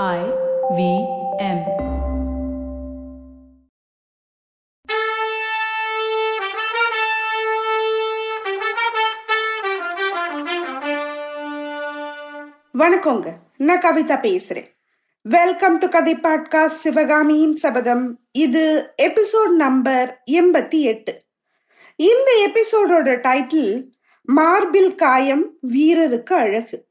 I V M. வணக்கங்க. நான் கவிதா பேசுறேன். வெல்கம் டு கதை பாட்காஸ்ட் சிவகாமியின் சபதம் இது எபிசோட் நம்பர் எண்பத்தி எட்டு. இந்த எபிசோடோட டைட்டில் மார்பில் காயம் வீரருக்கு அழகு.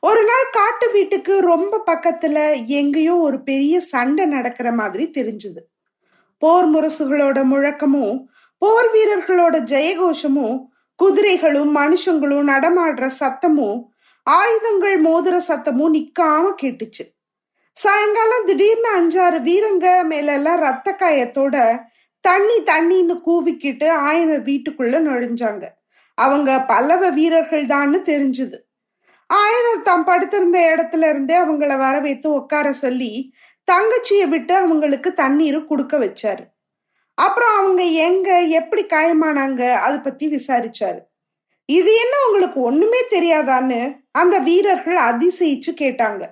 ஒரு நாள் காட்டு வீட்டுக்கு ரொம்ப பக்கத்துல எங்கேயோ ஒரு பெரிய சண்டை நடக்கிற மாதிரி தெரிஞ்சுது. போர் முரசுகளோட முழக்கமும் போர் வீரர்களோட ஜெயகோஷமும் குதிரைகளும் மனுஷங்களும் நடமாடுற சத்தமும் ஆயுதங்கள் மோதுற சத்தமும் நிக்காம கேட்டுச்சு. சாயங்காலம் திடீர்னு அஞ்சாறு வீரங்க மேல எல்லாம் ரத்த காயத்தோட தண்ணி தண்ணின்னு கூவிக்கிட்டு ஆயனர் வீட்டுக்குள்ள நுழைஞ்சாங்க. அவங்க பல்லவ வீரர்கள் தான்னு தெரிஞ்சுது. ஆயனர் தாம் படுத்திருந்த இடத்துல இருந்தே அவங்கள வர வைத்து உட்கார சொல்லி தங்கச்சியை விட்டு அவங்களுக்கு தண்ணீர் கொடுக்க வச்சாரு. அப்புறம் அவங்க எங்க எப்படி காயமானாங்க அதை பத்தி விசாரிச்சாரு. இது என்ன உங்களுக்கு ஒண்ணுமே தெரியாதான்னு அந்த வீரர்கள் அதிசயிச்சு கேட்டாங்க.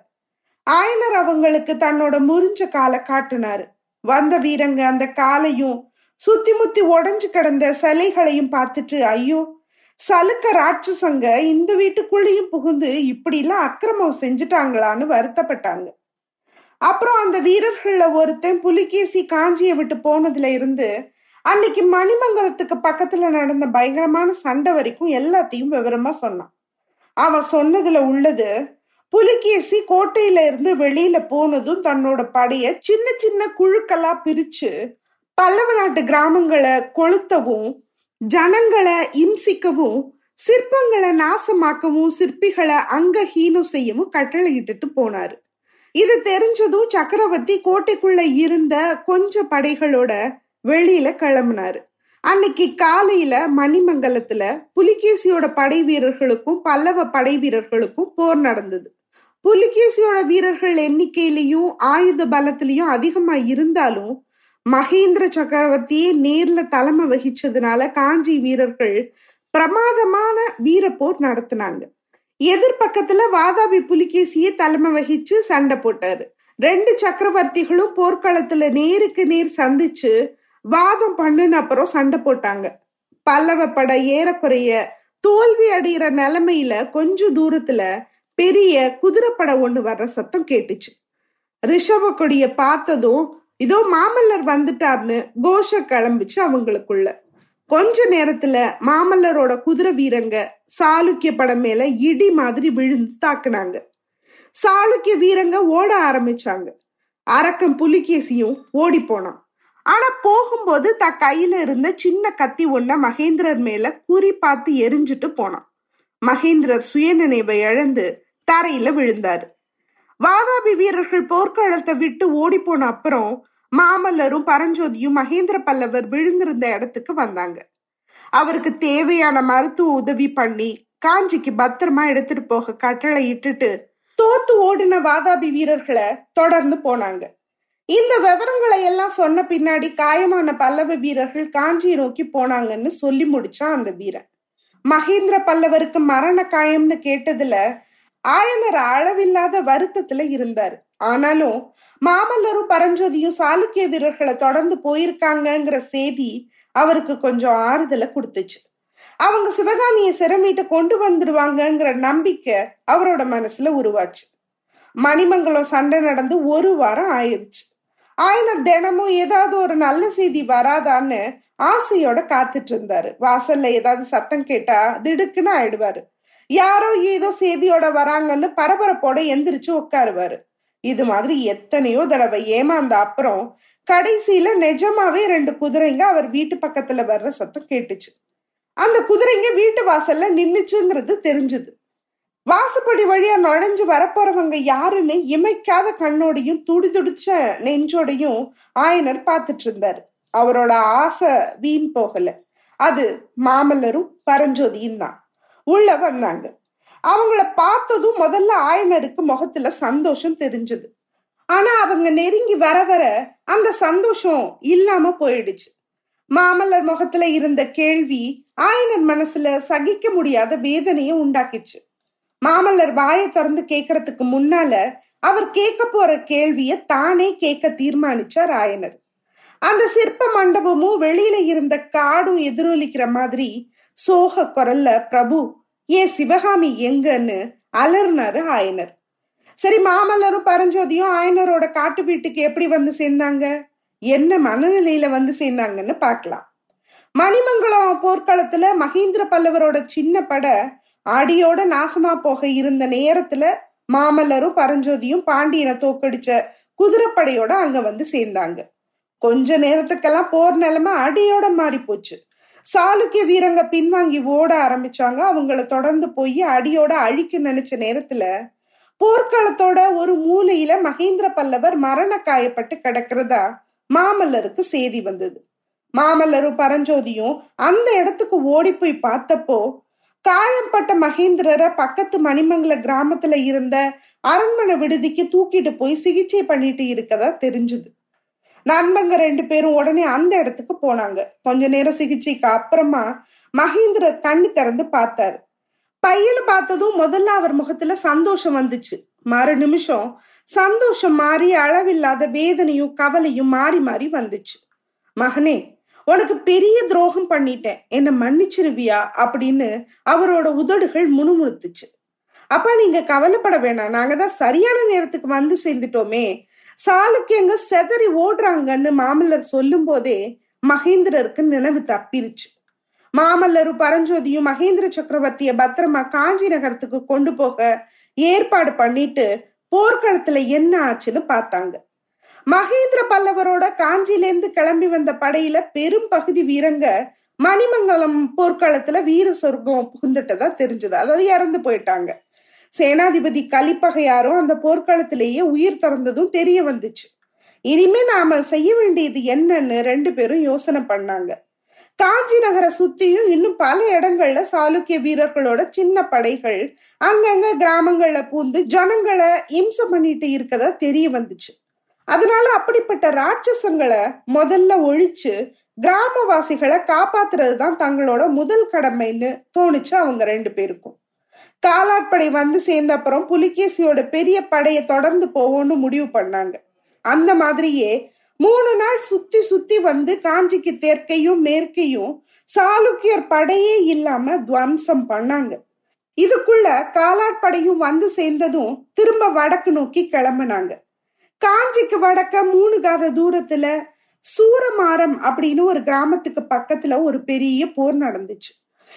ஆயனர் அவங்களுக்கு தன்னோட முறிஞ்ச காலை காட்டினாரு. வந்த வீரங்க அந்த காலையும் சுத்தி முத்தி உடஞ்சு கிடந்த சிலைகளையும் பார்த்துட்டு ஐயோ சலுக்க ராட்சசங்க இந்த வீட்டுக்குள்ளேயும் புகுந்து இப்படிலாம் அக்கிரமம் செஞ்சுட்டாங்களான்னு வருத்தப்பட்டாங்க. அப்புறம் அந்த வீரர்கள்ல ஒருத்தன் புலிகேசி காஞ்சியை விட்டு போனதுல இருந்து அன்னைக்கு மணிமங்கலத்துக்கு பக்கத்துல நடந்த பயங்கரமான சண்டை வரைக்கும் எல்லாத்தையும் விவரமா சொன்னான். அவன் சொன்னதுல உள்ளது புலிகேசி கோட்டையில இருந்து வெளியில போனதும் தன்னோட படைய சின்ன சின்ன குழுக்களா பிரிச்சு பல்லவ நாட்டு கிராமங்களை கொளுத்தவும் ஜனங்களை இம்சிக்கவும் சிற்பங்களை நாசமாக்கவும் சிற்பிகளை அங்கஹீனம் செய்யவும் கட்டளையிட்டுட்டு போனாரு. இது தெரிஞ்சதும் சக்கரவர்த்தி கோட்டைக்குள்ள இருந்த கொஞ்ச படைகளோட வெளியில கிளம்புனாரு. அன்னைக்கு காலையில மணிமங்கலத்துல புலிகேசியோட படை வீரர்களுக்கும் பல்லவ படை வீரர்களுக்கும் போர் நடந்தது. புலிகேசியோட வீரர்கள் எண்ணிக்கையிலையும் ஆயுத பலத்திலையும் அதிகமா இருந்தாலும் மகேந்திர சக்கரவர்த்தியே நேர்ல தலைமை வகிச்சதுனால காஞ்சி வீரர்கள் பிரமாதமான வீரப்போர் நடத்தினாங்க. எதிர்பக்கத்துல வாதாபி புலிகேசியே தலைமை வகிச்சு சண்டை போட்டாரு. ரெண்டு சக்கரவர்த்திகளும் போர்க்களத்துல நேருக்கு நேர் சந்திச்சு வாதம் பண்ணுன அப்புறம் சண்டை போட்டாங்க. பல்லவ படை ஏறக்குறைய தோல்வி அடையிற நிலைமையில கொஞ்ச தூரத்துல பெரிய குதிரைப்படை ஒண்ணு வர்ற சத்தம் கேட்டுச்சு. ரிஷப கொடிய பார்த்ததும் இதோ மாமல்லர் வந்துட்டார்னு கோஷ கிளம்பிச்சு அவங்களுக்குள்ள. கொஞ்ச நேரத்துல மாமல்லரோட குதிரை வீரங்க சாளுக்கிய படம் மேல இடி மாதிரி விழுந்து தாக்குனாங்க. சாளுக்கிய வீரங்க ஓட ஆரம்பிச்சாங்க. அரக்கம் புலிகேசியும் ஓடி போனான். ஆனா போகும்போது த கையில இருந்த சின்ன கத்தி ஒன்ன மகேந்திரர் மேல குறி பார்த்து எரிஞ்சுட்டு போனான். மகேந்திரர் சுயநினைவை இழந்து தரையில விழுந்தாரு. வாதாபி வீரர்கள் போர்க்களத்தை விட்டு ஓடி போன அப்புறம் மாமல்லரும் பரஞ்சோதியும் மகேந்திர பல்லவர் விழுந்திருந்த இடத்துக்கு வந்தாங்க. அவருக்கு தேவையான மருத்துவ உதவி பண்ணி காஞ்சிக்கு பத்திரமா எடுத்துட்டு போக கட்டளை இட்டுட்டு தோத்து ஓடின வாதாபி வீரர்களை தொடர்ந்து போனாங்க. இந்த விவரங்களை எல்லாம் சொன்ன பின்னாடி காயமான பல்லவ வீரர்கள் காஞ்சியை நோக்கி போனாங்கன்னு சொல்லி முடிச்சான் அந்த வீரன். மகேந்திர பல்லவருக்கு மரண காயம்னு கேட்டதுல ஆயனர் அளவில்லாத வருத்தத்துல இருந்தார். ஆனாலும் மாமல்லரும் பரஞ்சோதியும் சாளுக்கிய வீரர்களை தொடர்ந்து போயிருக்காங்கங்கிற செய்தி அவருக்கு கொஞ்சம் ஆறுதலை கொடுத்துச்சு. அவங்க சிவகாமியை சிறமீட்ட கொண்டு வந்துடுவாங்கங்கிற நம்பிக்கை அவரோட மனசுல உருவாச்சு. மணிமங்கலம் சண்டை நடந்து ஒரு வாரம் ஆயிடுச்சு ஆயனர் தினமும் ஏதாவது ஒரு நல்ல செய்தி வராதான்னு ஆசையோட காத்துட்டு இருந்தாரு. வாசல்ல ஏதாவது சத்தம் கேட்டா திடுக்குன்னு ஆயிடுவாரு. யாரோ ஏதோ செய்தியோட வராங்கன்னு பரபரப்போட எந்திரிச்சு உட்காருவாரு. இது மாதிரி எத்தனையோ தடவை ஏமாந்த அப்புறம் கடைசியில நிஜமாவே ரெண்டு குதிரைங்க அவர் வீட்டு பக்கத்துல வர்ற சத்தம் கேட்டுச்சு. அந்த குதிரைங்க வீட்டு வாசல்ல நின்னுச்சுங்கிறது தெரிஞ்சது. வாசப்படி வழியா நுழைஞ்சு வரப்போறவங்க யாருன்னு இமைக்காத கண்ணோடையும் துடி துடிச்ச நெஞ்சோடையும் ஆயனர் பார்த்துட்டு இருந்தாரு. அவரோட ஆசை வீண் போகல. அது மாமல்லரும் பரஞ்சோதியும் தான் உள்ள வந்தாங்க. அவங்கள பார்த்ததும் முதல்ல ஆயனருக்கு முகத்துல சந்தோஷம் தெரிஞ்சது. ஆனா அவங்க நெருங்கி வர வர அந்த சந்தோஷம் இல்லாம போயிடுச்சு. மாமல்லர் முகத்துல இருந்த கேள்வி ஆயனர் மனசுல சகிக்க முடியாத வேதனையை உண்டாக்கிச்சு. மாமல்லர் வாயை திறந்து கேட்கறதுக்கு முன்னால அவர் கேட்க போற கேள்விய தானே கேட்க தீர்மானிச்சார் ஆயனர். அந்த சிற்ப மண்டபமும் வெளியில இருந்த காடும் எதிரொலிக்கிற மாதிரி சோக குரல்ல பிரபு ஏன் சிவகாமி எங்கன்னு? அலர்னாரு ஆயனர். சரி மாமல்லரும் பரஞ்சோதியும் ஆயனரோட காட்டு வீட்டுக்கு எப்படி வந்து சேர்ந்தாங்க? என்ன மனநிலையில வந்து சேர்ந்தாங்கன்னு பார்க்கலாம். மணிமங்கலம் போர்க்களத்துல மகேந்திர பல்லவரோட சின்ன பட அடியோட நாசமா போக இருந்த நேரத்துல மாமல்லரும் பரஞ்சோதியும் பாண்டியனை தோக்கடிச்ச குதிரைப்படையோட அங்க வந்து சேர்ந்தாங்க. கொஞ்ச நேரத்துக்கெல்லாம் போர் நிலைமை அடியோட மாறி போச்சு சாளுக்கிய வீரங்க பின்வாங்கி ஓட ஆரம்பிச்சாங்க. அவங்கள தொடர்ந்து போய் அடியோட அழிக்க நினைச்ச நேரத்துல போர்க்களத்தோட ஒரு மூலையில மகேந்திர பல்லவர் மரண காயப்பட்டு கிடக்கிறதா மாமல்லருக்கு செய்தி வந்தது. மாமல்லரும் பரஞ்சோதியும் அந்த இடத்துக்கு ஓடி போய் பார்த்தப்போ காயம்பட்ட மகேந்திரரை பக்கத்து மணிமங்கல கிராமத்துல இருந்த அரண்மனை விடுதிக்கு தூக்கிட்டு போய் சிகிச்சை பண்ணிட்டு இருக்கதா தெரிஞ்சுது. நண்பங்க ரெண்டு பேரும் உடனே அந்த இடத்துக்கு போனாங்க. கொஞ்ச நேரம் சிகிச்சைக்கு அப்புறமா மகேந்திரர் கண்ணு திறந்து பார்த்தாரு. பையனை பார்த்ததும் முதல்ல அவர் முகத்துல சந்தோஷம் வந்துச்சு. மறு நிமிஷம் சந்தோஷம் மாறி அளவில்லாத வேதனையும் கவலையும் மாறி மாறி வந்துச்சு. மகனே உனக்கு பெரிய துரோகம் பண்ணிட்டேன். என்ன மன்னிச்சிருவியா? அப்படின்னு அவரோட உதடுகள் முணுமுணுத்துச்சு. அப்ப நீங்க கவலைப்பட வேணாம். நாங்க தான் சரியான நேரத்துக்கு வந்து சேர்ந்துட்டோமே. சாளுக்கியங்க செதறி ஓடுறாங்கன்னு மாமல்லர் சொல்லும் போதே மகேந்திரருக்கு நினைவு தப்பிருச்சு. மாமல்லரும் பரஞ்சோதியும் மகேந்திர சக்கரவர்த்திய பத்திரமா காஞ்சி நகரத்துக்கு கொண்டு போக ஏற்பாடு பண்ணிட்டு போர்க்களத்துல என்ன ஆச்சுன்னு பார்த்தாங்க. மகேந்திர பல்லவரோட காஞ்சிலேருந்து கிளம்பி வந்த படையில பெரும் பகுதி வீரங்க மணிமங்கலம் போர்க்களத்துல வீர சொர்க்கம் புகுந்துட்டதா தெரிஞ்சது. அதாவது இறந்து போயிட்டாங்க. சேனாதிபதி கலிப்பகையாரும் அந்த போர்க்களத்திலேயே உயிர் திறந்ததும் தெரிய வந்துச்சு. இனிமே நாம செய்ய வேண்டியது என்னன்னு ரெண்டு பேரும் யோசனை பண்ணாங்க. காஞ்சி நகரை சுத்தியும் இன்னும் பல இடங்கள்ல சாளுக்கிய வீரர்களோட சின்ன படைகள் அங்கங்க கிராமங்கள்ல பூந்து ஜனங்களை இம்சம் பண்ணிட்டு இருக்கதா தெரிய வந்துச்சு. அதனால அப்படிப்பட்ட ராட்சசங்களை முதல்ல ஒழிச்சு கிராமவாசிகளை காப்பாத்துறது தான் தங்களோட முதல் கடமைன்னு தோணுச்சு அவங்க ரெண்டு பேருக்கும். காலாட்படை வந்து சேர்ந்த அப்புறம் புலிகேசியோட பெரிய படையை தொடர்ந்து போவோம்னு முடிவு பண்ணாங்க. அந்த மாதிரியே மூணு நாள் சுத்தி சுத்தி வந்து காஞ்சிக்கு தெற்கையும் மேற்கையும் சாளுக்கியர் படையே இல்லாம துவம்சம் பண்ணாங்க. இதுக்குள்ள காலாட்படையும் வந்து சேர்ந்ததும் திரும்ப வடக்கு நோக்கி கிளம்புனாங்க. காஞ்சிக்கு வடக்க மூணு காத தூரத்துல சூரமாரம் அப்படின்னு ஒரு கிராமத்துக்கு பக்கத்துல ஒரு பெரிய போர் நடந்துச்சு.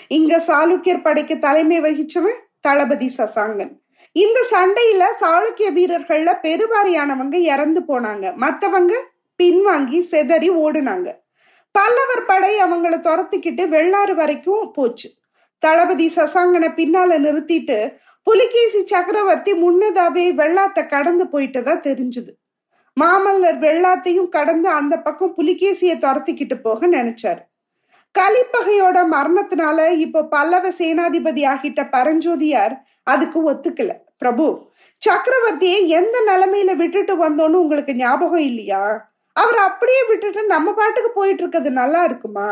இங்க சாளுக்கியர் படைக்கு தலைமை வகிச்சவன் தளபதி சசாங்கன். இந்த சண்டையில சாளுக்கிய வீரர்கள்ல பெருவாரியானவங்க இறந்து போனாங்க. மத்தவங்க பின்வாங்கி செதறி ஓடுனாங்க. பல்லவர் படை அவங்கள துரத்திக்கிட்டு வெள்ளாறு வரைக்கும் போச்சு. தளபதி சசாங்கனை பின்னால நிறுத்திட்டு புலிகேசி சக்கரவர்த்தி முன்னதாவே வெள்ளாத்த கடந்து போயிட்டதா தெரிஞ்சுது. மாமல்லர் வெள்ளாத்தையும் கடந்து அந்த பக்கம் புலிகேசிய துரத்திக்கிட்டு போக நினைச்சாரு. கலிப்பகையோட மரணத்தினால இப்ப பல்லவ சேனாதிபதி ஆகிட்ட பரஞ்சோதியார் அதுக்கு ஒத்துக்கல. பிரபு சக்கரவர்த்தியை எந்த நிலைமையில விட்டுட்டு வந்தோன்னு உங்களுக்கு ஞாபகம் இல்லையா? அவர் அப்படியே விட்டுட்டு நம்ம பாட்டுக்கு போயிட்டு இருக்கிறது நல்லா இருக்குமா?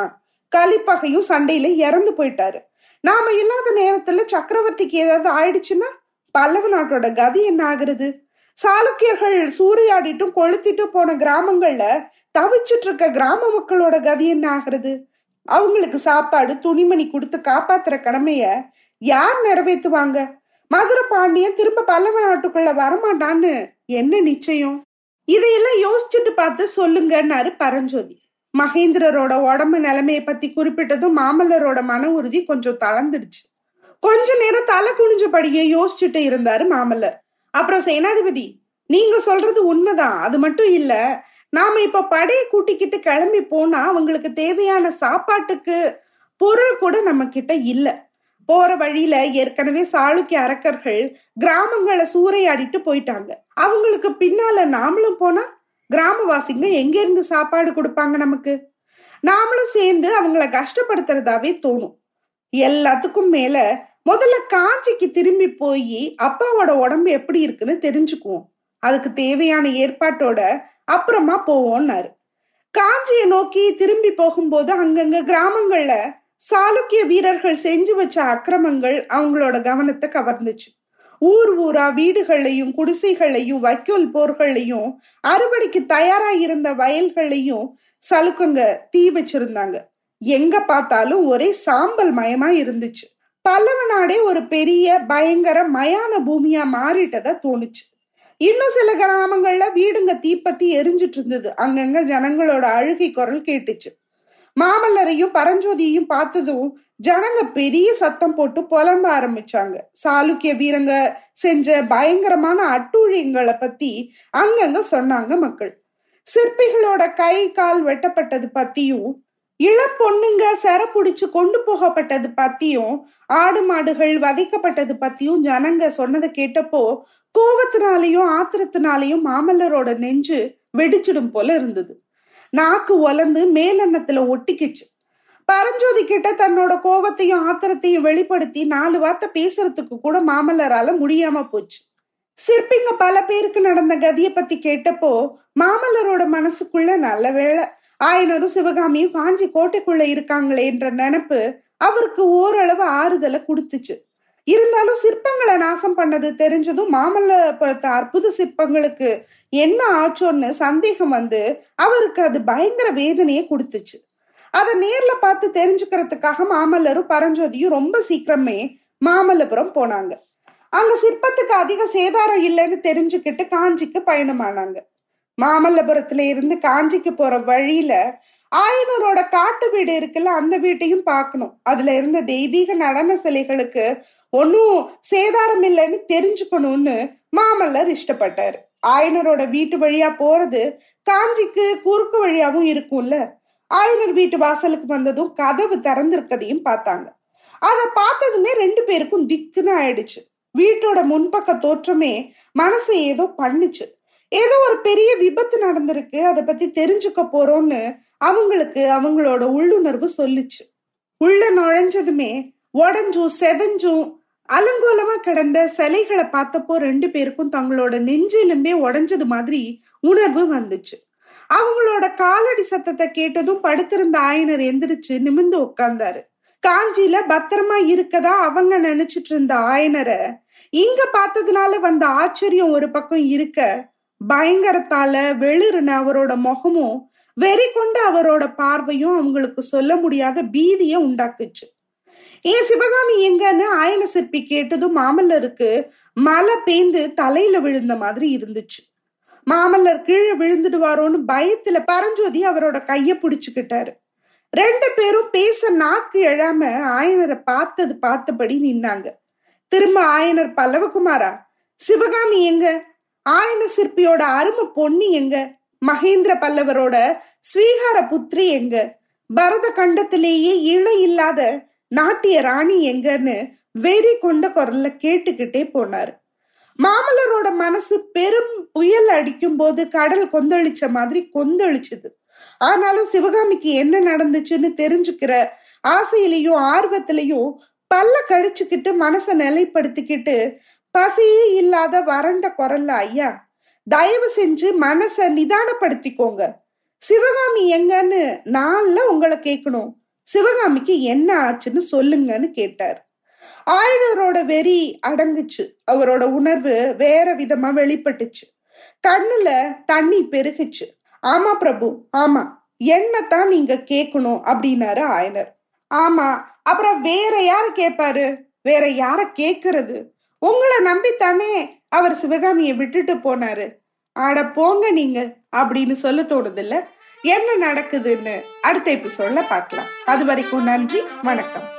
கலிப்பகையும் சண்டையில இறந்து போயிட்டாரு. நாம இல்லாத நேரத்துல சக்கரவர்த்திக்கு ஏதாவது ஆயிடுச்சுன்னா பல்லவ நாட்டோட கதி என்ன ஆகுறது? சாளுக்கியர்கள் சூறையாடிட்டும் கொளுத்திட்டும் போன கிராமங்கள்ல தவிச்சிட்டு இருக்க கிராம மக்களோட கதி என்ன ஆகுறது? அவங்களுக்கு சாப்பாடு துணிமணி கொடுத்து காப்பாத்துற கடமைய யார் நிறைவேற்றுவாங்க மதுரை பாண்டியன் திரும்ப பல்லவ நாட்டுக்குள்ள வரமாட்டான்னு என்ன நிச்சயம்? இதையெல்லாம் யோசிச்சுட்டு பார்த்து சொல்லுங்கன்னாரு பரஞ்சோதி. மகேந்திரரோட உடம்பு நிலைமையை பத்தி குறிப்பிட்டதும் மாமல்லரோட மன உறுதி கொஞ்சம் தளர்ந்துடுச்சு. கொஞ்ச நேரம் தலை குனிஞ்சபடியே யோசிச்சுட்டு இருந்தாரு மாமல்லர். அப்புறம் சேனாதிபதி நீங்க சொல்றது உண்மைதான். அது மட்டும் இல்ல நாம இப்ப படையை கூட்டிக்கிட்டு கிளம்பி போனா அவங்களுக்கு தேவையான சாப்பாட்டுக்கு பொருள் கூட நம்ம கிட்ட இல்ல. போற வழியில ஏற்கனவே சாளுக்கிய அரக்கர்கள் கிராமங்களை சூறையாடிட்டு போயிட்டாங்க. அவங்களுக்கு பின்னால நாமளும் போனா கிராமவாசிங்க எங்க இருந்து சாப்பாடு கொடுப்பாங்க நமக்கு? நாமளும் சேர்ந்து அவங்கள கஷ்டப்படுத்துறதாவே தோணும். எல்லாத்துக்கும் மேல முதல்ல காஞ்சிக்கு திரும்பி போய் அப்பாவோட உடம்பு எப்படி இருக்குன்னு தெரிஞ்சுக்குவோம். அதுக்கு தேவையான ஏற்பாட்டோட அப்புறமா போவோம்னாரு. காஞ்சியை நோக்கி திரும்பி போகும்போது அங்கங்க கிராமங்கள்ல சாளுக்கிய வீரர்கள் செஞ்சு வச்ச அக்கிரமங்கள் அவங்களோட கவனத்தை கவர்ந்துச்சு. ஊர் ஊரா வீடுகளையும் குடிசைகளையும் வைக்கோல் போர்களையும் அறுவடைக்கு தயாரா இருந்த வயல்களையும் சலுக்குங்க தீ வச்சிருந்தாங்க. எங்க பார்த்தாலும் ஒரே சாம்பல் மயமா இருந்துச்சு. பல்லவ நாடே ஒரு பெரிய பயங்கர மயான பூமியா மாறிட்டதா தோணுச்சு. இன்னும் சில கிராமங்கள்ல வீடுங்க தீப்பத்தி எரிஞ்சிட்டு இருந்தது அங்கங்க ஜனங்களோட அழுகை குரல் கேட்டுச்சு. மாமல்லரையும் பரஞ்சோதியையும் பார்த்ததும் ஜனங்க பெரிய சத்தம் போட்டு புலம்ப ஆரம்பிச்சாங்க. சாளுக்கிய வீரங்க செஞ்ச பயங்கரமான அட்டூழியங்களை பத்தி அங்கங்க சொன்னாங்க மக்கள். சிற்பிகளோட கை கால் வெட்டப்பட்டது பத்தியும் இளப்பொண்ணுங்க பொண்ணுங்க புடிச்சு கொண்டு போகப்பட்டது பத்தியும் ஆடு மாடுகள் வதைக்கப்பட்டது பத்தியும் ஜனங்க சொன்னதை கேட்டப்போ கோவத்தினாலையும் ஆத்திரத்தினாலையும் மாமல்லரோட நெஞ்சு வெடிச்சிடும் போல இருந்தது. நாக்கு ஒலந்து மேலெண்ணத்துல ஒட்டிக்கிச்சு. பரஞ்சோதி கிட்ட தன்னோட கோவத்தையும் ஆத்திரத்தையும் வெளிப்படுத்தி நாலு வார்த்தை பேசுறதுக்கு கூட மாமல்லரால முடியாம போச்சு. சிற்பிங்க பல பேருக்கு நடந்த கதியை பத்தி கேட்டப்போ மாமல்லரோட மனசுக்குள்ள நல்ல வேலை ஆயனரும் சிவகாமியும் காஞ்சி கோட்டைக்குள்ள இருக்காங்களே என்ற நினப்பு அவருக்கு ஓரளவு ஆறுதலை கொடுத்துச்சு. இருந்தாலும் சிற்பங்களை நாசம் பண்ணது தெரிஞ்சதும் மாமல்லபுரத்து அற்புத சிற்பங்களுக்கு என்ன ஆச்சோன்னு சந்தேகம் வந்து அவருக்கு அது பயங்கர வேதனையை கொடுத்துச்சு. அதை நேர்ல பார்த்து தெரிஞ்சுக்கிறதுக்காக மாமல்லரும் பரஞ்சோதியும் ரொம்ப சீக்கிரமே மாமல்லபுரம் போனாங்க. அங்க சிற்பத்துக்கு அதிக சேதாரம் இல்லைன்னு தெரிஞ்சுக்கிட்டு காஞ்சிக்கு பயணமானாங்க. மாமல்லபுரத்துல இருந்து காஞ்சிக்கு போற வழியில ஆயனரோட காட்டு வீடு இருக்குல்ல அந்த வீட்டையும் பார்க்கணும். அதுல இருந்த தெய்வீக நடன சிலைகளுக்கு ஒன்னும் சேதாரம் இல்லைன்னு தெரிஞ்சுக்கணும்னு மாமல்லர் இஷ்டப்பட்டாரு. ஆயனரோட வீட்டு வழியா போறது காஞ்சிக்கு குறுக்கு வழியாவும் இருக்கும்ல. ஆயனர் வீட்டு வாசலுக்கு வந்ததும் கதவு திறந்திருக்கதையும் பார்த்தாங்க. அதை பார்த்ததுமே ரெண்டு பேருக்கும் திக்குன்னு ஆயிடுச்சு. வீட்டோட முன்பக்க தோற்றமே மனசு ஏதோ பண்ணுச்சு. ஏதோ ஒரு பெரிய விபத்து நடந்திருக்கு. அதை பத்தி தெரிஞ்சுக்க போறோம்னு அவங்களுக்கு அவங்களோட உள்ளுணர்வு சொல்லுச்சு. உள்ள நுழைஞ்சதுமே உடஞ்சும் செதஞ்சும் அலங்கோலமா கிடந்த சிலைகளை பார்த்தப்போ ரெண்டு பேருக்கும் தங்களோட நெஞ்சிலுமே உடஞ்சது மாதிரி உணர்வு வந்துச்சு. அவங்களோட காலடி சத்தத்தை கேட்டதும் படுத்திருந்த ஆயனர் எந்திரிச்சு நிமிந்து உட்கார்ந்தாரு. காஞ்சியில பத்திரமா இருக்கதா அவங்க நினைச்சிட்டு இருந்த ஆயனரை இங்க பார்த்ததுனால வந்த ஆச்சரியம் ஒரு பக்கம் இருக்க பயங்கரத்தால வெளிருன அவரோட முகமும் வெறி கொண்டு அவரோட பார்வையும் அவங்களுக்கு சொல்ல முடியாத பீதிய உண்டாக்குச்சு. ஏ சிவகாமி எங்கன்னு ஆயன சிற்பி கேட்டதும் மாமல்லருக்கு மலை பேந்து தலையில விழுந்த மாதிரி இருந்துச்சு. மாமல்லர் கீழே விழுந்துடுவாரோன்னு பயத்துல பரஞ்சோதி அவரோட கைய பிடிச்சுக்கிட்டாரு. ரெண்டு பேரும் பேச நாக்கு எழாம ஆயனரை பார்த்தது பார்த்தபடி நின்னாங்க. திரும்ப ஆயனர் பல்லவகுமாரா சிவகாமி எங்க? ஆயன சிற்பியோட அருமை பொன்னி எங்க? மகேந்திர பல்லவரோட ஸ்வீகார புத்திரி எங்க? பரத கண்டத்திலேயே இணை இல்லாத நாட்டிய ராணி எங்கன்னு வெறி கொண்ட குரல்ல கேட்டுக்கிட்டே போனாரு. மாமல்லரோட மனசு பெரும் புயல் அடிக்கும் போது கடல் கொந்தளிச்ச மாதிரி கொந்தளிச்சுது. ஆனாலும் சிவகாமிக்கு என்ன நடந்துச்சுன்னு தெரிஞ்சுக்கிற ஆசையிலையும் ஆர்வத்திலையும் பல்ல கழிச்சுக்கிட்டு மனசை நிலைப்படுத்திக்கிட்டு பசியே இல்லாத வறண்ட குரல்ல ஐயா தயவு செஞ்சு மனச நிதானப்படுத்திக்கோங்க. சிவகாமி எங்கன்னு நான்ல உங்களை கேட்கணும் சிவகாமிக்கு என்ன ஆச்சுன்னு சொல்லுங்கன்னு கேட்டார். ஆயுதரோட வெறி அடங்குச்சு. அவரோட உணர்வு வேற விதமா வெளிப்பட்டுச்சு. கண்ணுல தண்ணி பெருகுச்சு. ஆமா பிரபு ஆமா. என்னத்தான் நீங்க கேட்கணும் அப்படின்னாரு ஆயனர். ஆமா. அப்புறம் வேற யார கேட்பாரு வேற யார கேக்குறது? உங்களை நம்பித்தானே அவர் சிவகாமியை விட்டுட்டு போனாரு. ஆட போங்க நீங்க அப்படின்னு சொல்ல தோணுதில்ல என்ன நடக்குதுன்னு அடுத்த சொல்ல பார்க்கலாம். அது வரைக்கும் நன்றி வணக்கம்.